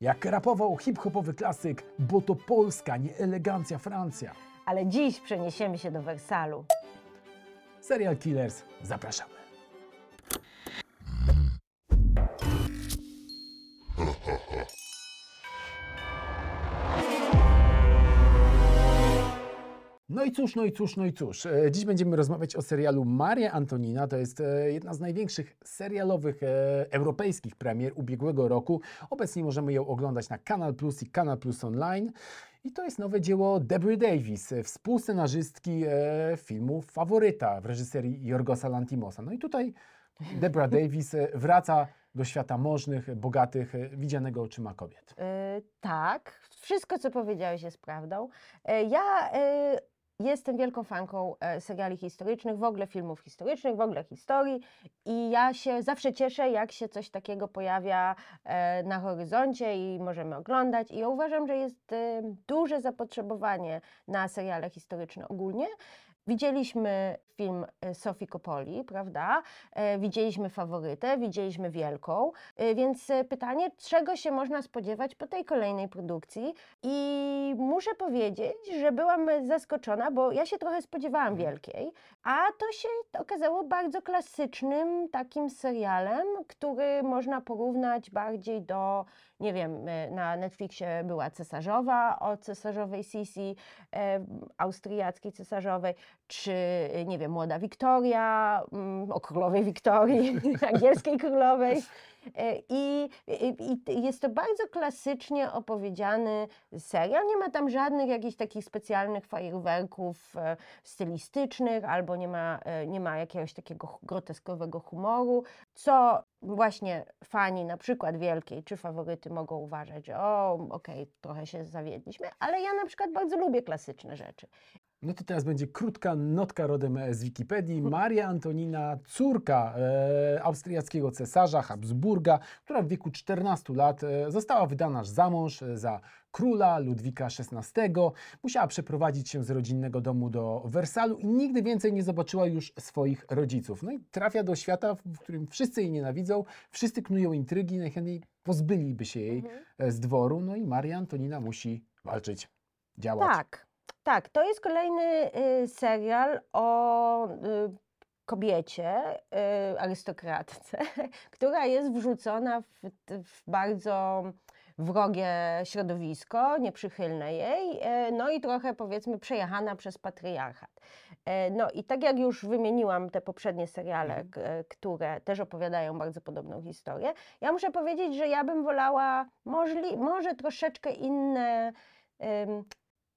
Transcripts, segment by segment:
Jak rapował hip-hopowy klasyk, bo to Polska, nie elegancja Francja. Ale dziś przeniesiemy się do Wersalu. Serial Killers, zapraszamy. No i cóż, no i cóż, no i cóż. E, Dziś będziemy rozmawiać o serialu Maria Antonina. To jest e, jedna z największych serialowych e, europejskich premier ubiegłego roku. Obecnie możemy ją oglądać na Kanal Plus i Kanal Plus Online. I to jest nowe dzieło Debry Davis, współscenarzystki filmu Faworyta w reżyserii Jorgosa Lantimosa. No i tutaj Debra Davis wraca do świata możnych, bogatych, widzianego oczyma kobiet. E, tak, wszystko co powiedziałeś jest prawdą. E, ja e, jestem wielką fanką e, seriali historycznych, w ogóle filmów historycznych, w ogóle historii i ja się zawsze cieszę, jak się coś takiego pojawia e, na horyzoncie i możemy oglądać. I ja uważam, że jest e, duże zapotrzebowanie na seriale historyczne ogólnie. Widzieliśmy film e, Sofii Coppoli, prawda? E, Widzieliśmy faworytę, widzieliśmy wielką, E, więc pytanie, czego się można spodziewać po tej kolejnej produkcji? I muszę powiedzieć, że byłam zaskoczona, bo ja się trochę spodziewałam wielkiej, a to się okazało bardzo klasycznym takim serialem, który można porównać bardziej do, nie wiem, na Netflixie była Cesarzowa o cesarzowej Sisi, austriackiej cesarzowej, czy e, nie wiem, Młoda Wiktoria, mm, o królowej Wiktorii, angielskiej królowej. E, I, i, jest to bardzo klasycznie opowiedziany serial. Nie ma tam żadnych jakichś takich specjalnych fajerwerków e, stylistycznych, albo nie ma, nie ma jakiegoś takiego groteskowego humoru, co właśnie fani na przykład Wielkiej czy faworyty mogą uważać, że o, okej, trochę się zawiedliśmy, ale ja na przykład bardzo lubię klasyczne rzeczy. No to teraz będzie krótka notka rodem e, z Wikipedii. Maria Antonina, córka e, austriackiego cesarza Habsburga, która w wieku 14 lat e, została wydana za mąż e, za króla Ludwika XVI. Musiała przeprowadzić się z rodzinnego domu do Wersalu i nigdy więcej nie zobaczyła już swoich rodziców. No i trafia do świata, w którym wszyscy jej nienawidzą, wszyscy knują intrygi, najchętniej pozbyliby się jej e, z dworu. No i Maria Antonina musi walczyć, działać. Tak, tak. To jest kolejny y, serial o y, kobiecie, y, arystokratce, która jest wrzucona w, w bardzo wrogie środowisko, nieprzychylne jej, no i trochę powiedzmy przejechana przez patriarchat. No i tak jak już wymieniłam te poprzednie seriale, Mhm. które też opowiadają bardzo podobną historię, ja muszę powiedzieć, że ja bym wolała możli, może troszeczkę inne,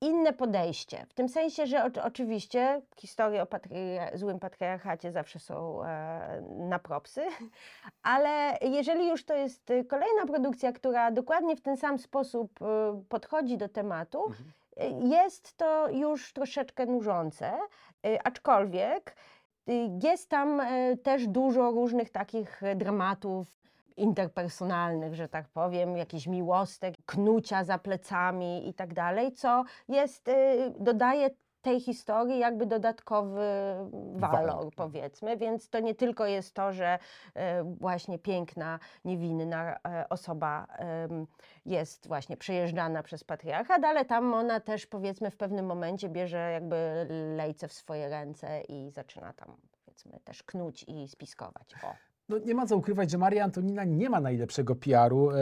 inne podejście. W tym sensie, że oczy- oczywiście historie o patria- złym patriarchacie zawsze są e, na propsy, ale jeżeli już to jest y, kolejna produkcja, która dokładnie w ten sam sposób y, podchodzi do tematu, Mhm. y, jest to już troszeczkę nużące, aczkolwiek jest tam y, też dużo różnych takich y, dramatów interpersonalnych, że tak powiem, jakichś miłostek, knucia za plecami i tak dalej, co jest, y, dodaje tej historii jakby dodatkowy walor, Walor. powiedzmy, więc to nie tylko jest to, że e, właśnie piękna, niewinna e, osoba jest właśnie przejeżdżana przez patriarchat, ale tam ona też powiedzmy w pewnym momencie bierze jakby lejce w swoje ręce i zaczyna tam powiedzmy też knuć i spiskować. O. No, nie ma co ukrywać, że Maria Antonina nie ma najlepszego PR-u. E,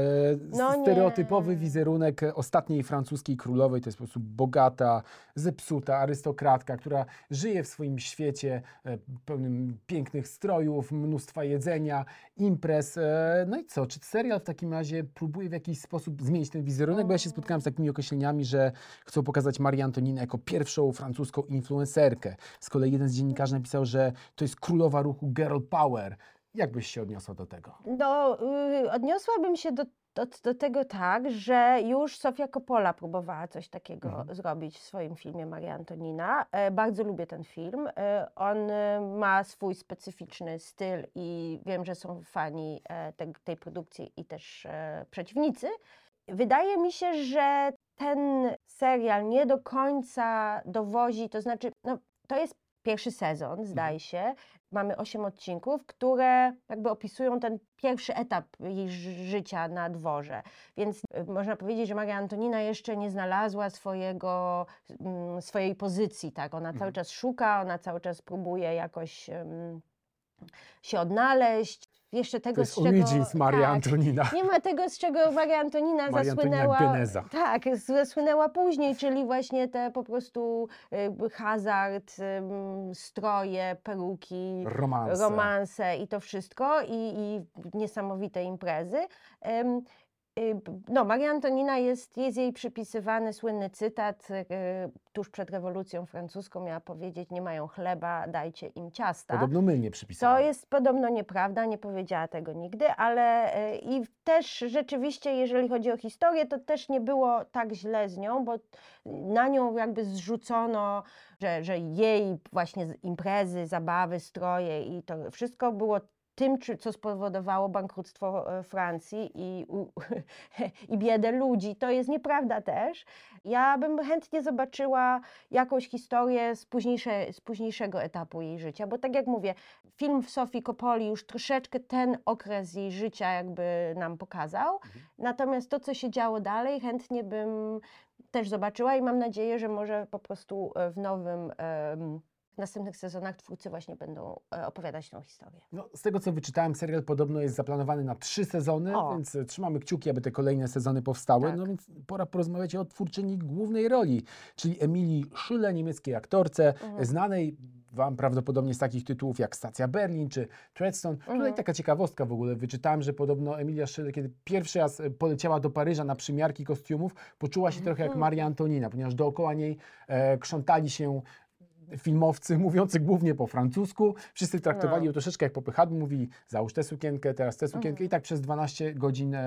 No nie. stereotypowy wizerunek e, ostatniej francuskiej królowej to jest po prostu bogata, zepsuta arystokratka, która żyje w swoim świecie e, pełnym pięknych strojów, mnóstwa jedzenia, imprez. E, no i co? Czy serial w takim razie próbuje w jakiś sposób zmienić ten wizerunek? Bo ja się spotkałem z takimi określeniami, że chcą pokazać Marię Antoninę jako pierwszą francuską influencerkę. Z kolei jeden z dziennikarzy napisał, że to jest królowa ruchu girl power. Jak byś się odniosła do tego? No, y, odniosłabym się do, do, do tego tak, że już Sofia Coppola próbowała coś takiego Mhm. zrobić w swoim filmie Maria Antonina. E, bardzo lubię ten film. E, on e, ma swój specyficzny styl i wiem, że są fani e, te, tej produkcji i też e, przeciwnicy. Wydaje mi się, że ten serial nie do końca dowozi, to znaczy, no, to jest pierwszy sezon, zdaje się. Mamy osiem odcinków, które jakby opisują ten pierwszy etap jej ży- życia na dworze. Więc y, można powiedzieć, że Maria Antonina jeszcze nie znalazła swojego, mm, swojej pozycji. Tak? Ona cały Mhm. czas szuka, ona cały czas próbuje jakoś się odnaleźć. Jeszcze tego, To jest z czego... origins Maria tak, Antonina. nie ma tego, z czego Maria Antonina Maria Antonina zasłynęła. Geneza. Tak, zasłynęła później, czyli właśnie te po prostu y, hazard, stroje, peruki, Romanse. romanse i to wszystko i, i niesamowite imprezy. Y, No, Maria Antonina jest, jest jej przypisywany słynny cytat y, tuż przed rewolucją francuską miała powiedzieć, nie mają chleba, dajcie im ciasta. Podobno mylnie To przypisane. jest podobno nieprawda, nie powiedziała tego nigdy, ale e, i też rzeczywiście, jeżeli chodzi o historię, to też nie było tak źle z nią, bo na nią jakby zrzucono, że, że jej właśnie imprezy, zabawy, stroje i to wszystko było tym, co spowodowało bankructwo e, Francji i, u, i biedę ludzi. To jest nieprawda też. Ja bym chętnie zobaczyła jakąś historię z, późniejsze, z późniejszego etapu jej życia, bo tak jak mówię, film w Sofii Coppoli już troszeczkę ten okres jej życia jakby nam pokazał. Natomiast to, co się działo dalej, chętnie bym też zobaczyła i mam nadzieję, że może po prostu e, w nowym, em, w następnych sezonach twórcy właśnie będą e, opowiadać tą historię. No, z tego co wyczytałem, serial podobno jest zaplanowany na trzy sezony, O. więc e, trzymamy kciuki, aby te kolejne sezony powstały. Tak. No więc pora porozmawiać o twórczyni głównej roli, czyli Emilii Szyle, niemieckiej aktorce, Mhm. znanej Wam prawdopodobnie z takich tytułów jak Stacja Berlin czy Treadstone. Tutaj Mhm. taka ciekawostka w ogóle. Wyczytałem, że podobno Emilia Szyle, kiedy pierwszy raz e, poleciała do Paryża na przymiarki kostiumów, poczuła się trochę jak Mhm. Maria Antonina, ponieważ dookoła niej e, krzątali się filmowcy mówiący głównie po francusku. Wszyscy traktowali No. ją troszeczkę jak popychadło, mówili załóż tę sukienkę, teraz tę sukienkę Mhm. i tak przez 12 godzin e,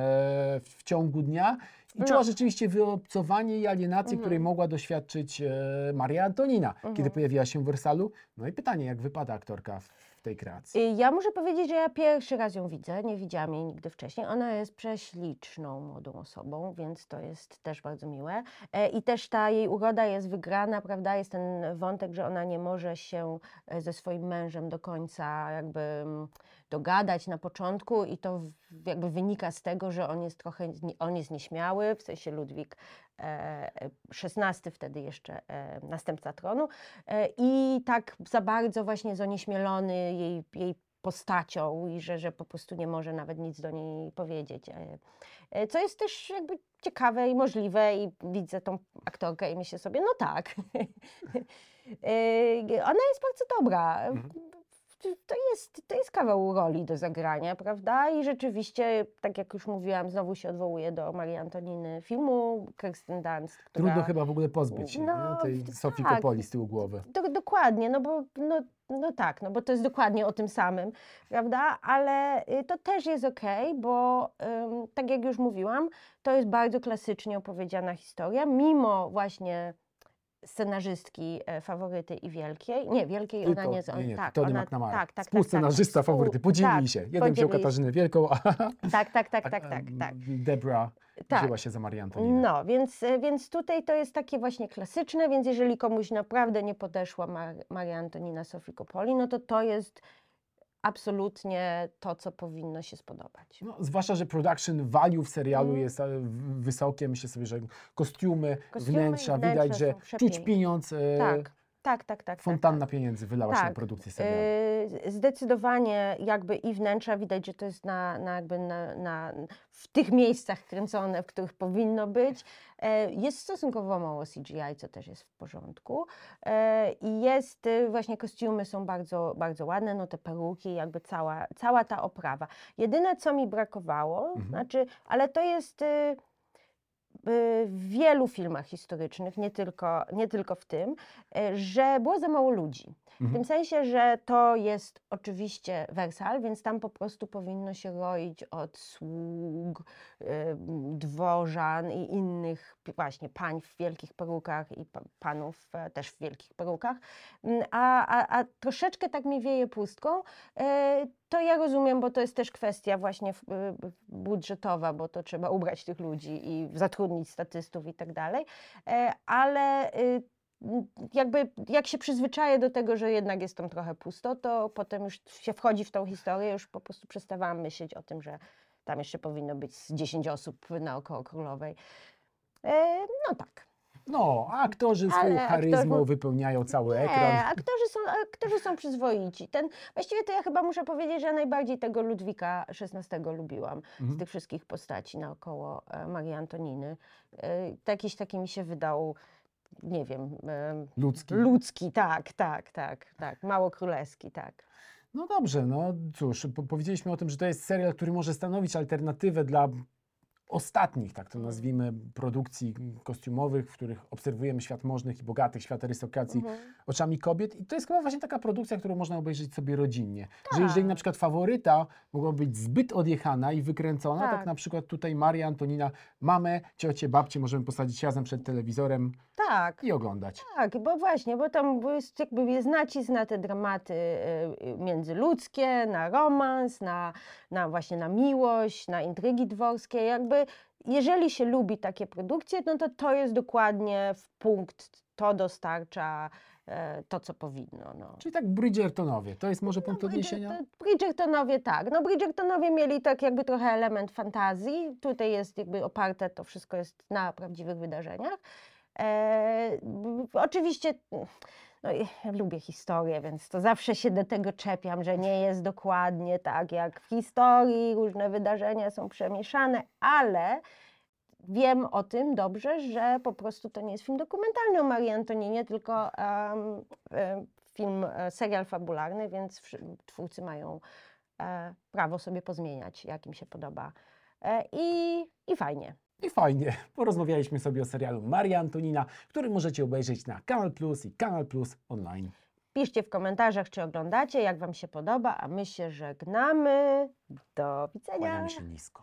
w ciągu dnia. I No. czuła rzeczywiście wyobcowanie i alienację, Mhm. której mogła doświadczyć e, Maria Antonina, kiedy Mhm. pojawiła się w Wersalu. No i pytanie, jak wypada aktorka w tej kreacji? Ja muszę powiedzieć, że ja pierwszy raz ją widzę, nie widziałam jej nigdy wcześniej. Ona jest prześliczną młodą osobą, więc to jest też bardzo miłe. E, I też ta jej uroda jest wygrana, prawda? Jest ten wątek, że ona nie może się e, ze swoim mężem do końca jakby mm, dogadać na początku i to jakby wynika z tego, że on jest trochę, on jest nieśmiały, w sensie Ludwik e, XVI wtedy jeszcze e, następca tronu e, i tak za bardzo właśnie zonieśmielony jej, jej postacią i że, że po prostu nie może nawet nic do niej powiedzieć. e, e, Co jest też jakby ciekawe i możliwe i widzę tą aktorkę i myślę sobie, no tak. E, Ona jest bardzo dobra. Mhm. To jest, to jest kawał roli do zagrania, prawda? I rzeczywiście, tak jak już mówiłam, znowu się odwołuję do Marii Antoniny filmu Kirsten Dunst, która... Trudno chyba w ogóle pozbyć się No, tej tak. Sofii Coppoli z tyłu głowy. Do, dokładnie, no bo no, no tak, no bo to jest dokładnie o tym samym, prawda? Ale y, to też jest okej, bo ym, tak jak już mówiłam, to jest bardzo klasycznie opowiedziana historia, mimo właśnie scenarzystki e, faworyty i wielkiej. Nie, wielkiej ona Tylko- nie jest. nie, nie, tak, Tony ona, McNamara. tak, tak, tak, Współscenarzysta tak, faworyty. Współ- Podzielili tak, się. Jeden wziął. Katarzynę Wielką, a, Tak, tak, tak, a, tak, tak, tak. Debra Tak. wzięła się za Marię Antoninę. No, więc, e, więc tutaj to jest takie właśnie klasyczne, więc jeżeli komuś naprawdę nie podeszła Mar Maria Antonina Sofii Coppoli, no to to jest absolutnie to, co powinno się spodobać. No, zwłaszcza, że production value w serialu Mm. jest e, wysokie. Myślę sobie, że kostiumy, Kostiumy wnętrza, wnętrza widać, że czuć pieniądz. e, Tak, tak, tak, tak. Fontanna tak, tak. pieniędzy wylała się na Tak, produkcję serialu. Yy, Zdecydowanie jakby i wnętrza widać, że to jest na, na jakby na, na, w tych miejscach kręcone, w których powinno być. E, Jest stosunkowo mało CGI, co też jest w porządku. E, I jest, y, właśnie kostiumy są bardzo, bardzo ładne, no te peruki, jakby cała, cała ta oprawa. Jedyne, co mi brakowało, Mhm. znaczy, ale to jest... y, y, w wielu filmach historycznych, nie tylko, nie tylko w tym, y, że było za mało ludzi. W Mhm. tym sensie, że to jest oczywiście Wersal, więc tam po prostu powinno się roić od sług, y, dworzan i innych właśnie pań w wielkich perukach i pa- panów e, też w wielkich perukach. Mm, A, a, a troszeczkę tak mi wieje pustką. E, To ja rozumiem, bo to jest też kwestia właśnie y, budżetowa, bo to trzeba ubrać tych ludzi i zatrudnić statystów i tak dalej. E, Ale y, jakby jak się przyzwyczaję do tego, że jednak jest tam trochę pusto, to potem już się wchodzi w tą historię, już po prostu przestawałam myśleć o tym, że tam jeszcze powinno być z 10 osób naokoło królowej. E, no tak. No, a aktorzy swoją charyzmą aktorzy- wypełniają cały Nie, ekran. aktorzy są, aktorzy są przyzwoici. Ten, właściwie to ja chyba muszę powiedzieć, że ja najbardziej tego Ludwika XVI lubiłam z Mhm. tych wszystkich postaci naokoło e, Marii Antoniny. E, jakiś taki mi się wydał, nie wiem, Ludzki. ludzki, tak, tak, tak, tak, mało królewski, tak. No dobrze, no cóż, po powiedzieliśmy o tym, że to jest serial, który może stanowić alternatywę dla ostatnich, tak to nazwijmy, produkcji kostiumowych, w których obserwujemy świat możnych i bogatych, świat arystokracji Mhm. oczami kobiet. I to jest chyba właśnie taka produkcja, którą można obejrzeć sobie rodzinnie. Że jeżeli Tak. na przykład faworyta mogła być zbyt odjechana i wykręcona, tak, Tak. na przykład tutaj Maria Antonina, mamę, ciocię, babcię możemy posadzić razem przed telewizorem Tak, i oglądać. tak, bo właśnie, bo tam jest, jakby jest nacisk na te dramaty e, e, międzyludzkie, na romans, na, na właśnie na miłość, na intrygi dworskie, jakby jeżeli się lubi takie produkcje, no to to jest dokładnie w punkt, to dostarcza e, to, co powinno. No. Czyli tak Bridgertonowie, to jest może punkt odniesienia? Bridger- Bridgertonowie tak. No Bridgertonowie mieli tak jakby trochę element fantazji. Tutaj jest jakby oparte, to wszystko jest na prawdziwych wydarzeniach. E, oczywiście no, ja lubię historię, więc to zawsze się do tego czepiam, że nie jest dokładnie tak jak w historii, różne wydarzenia są przemieszane, ale wiem o tym dobrze, że po prostu to nie jest film dokumentalny o Marii Antoninie, tylko em, film, e, serial fabularny, więc twórcy mają e, prawo sobie pozmieniać, jak im się podoba. I, I fajnie. I fajnie, porozmawialiśmy sobie o serialu Maria Antonina, który możecie obejrzeć na Kanal Plus i Kanal Plus online. Piszcie w komentarzach, czy oglądacie, jak Wam się podoba, a my się żegnamy. Do widzenia. Kłaniamy się nisko.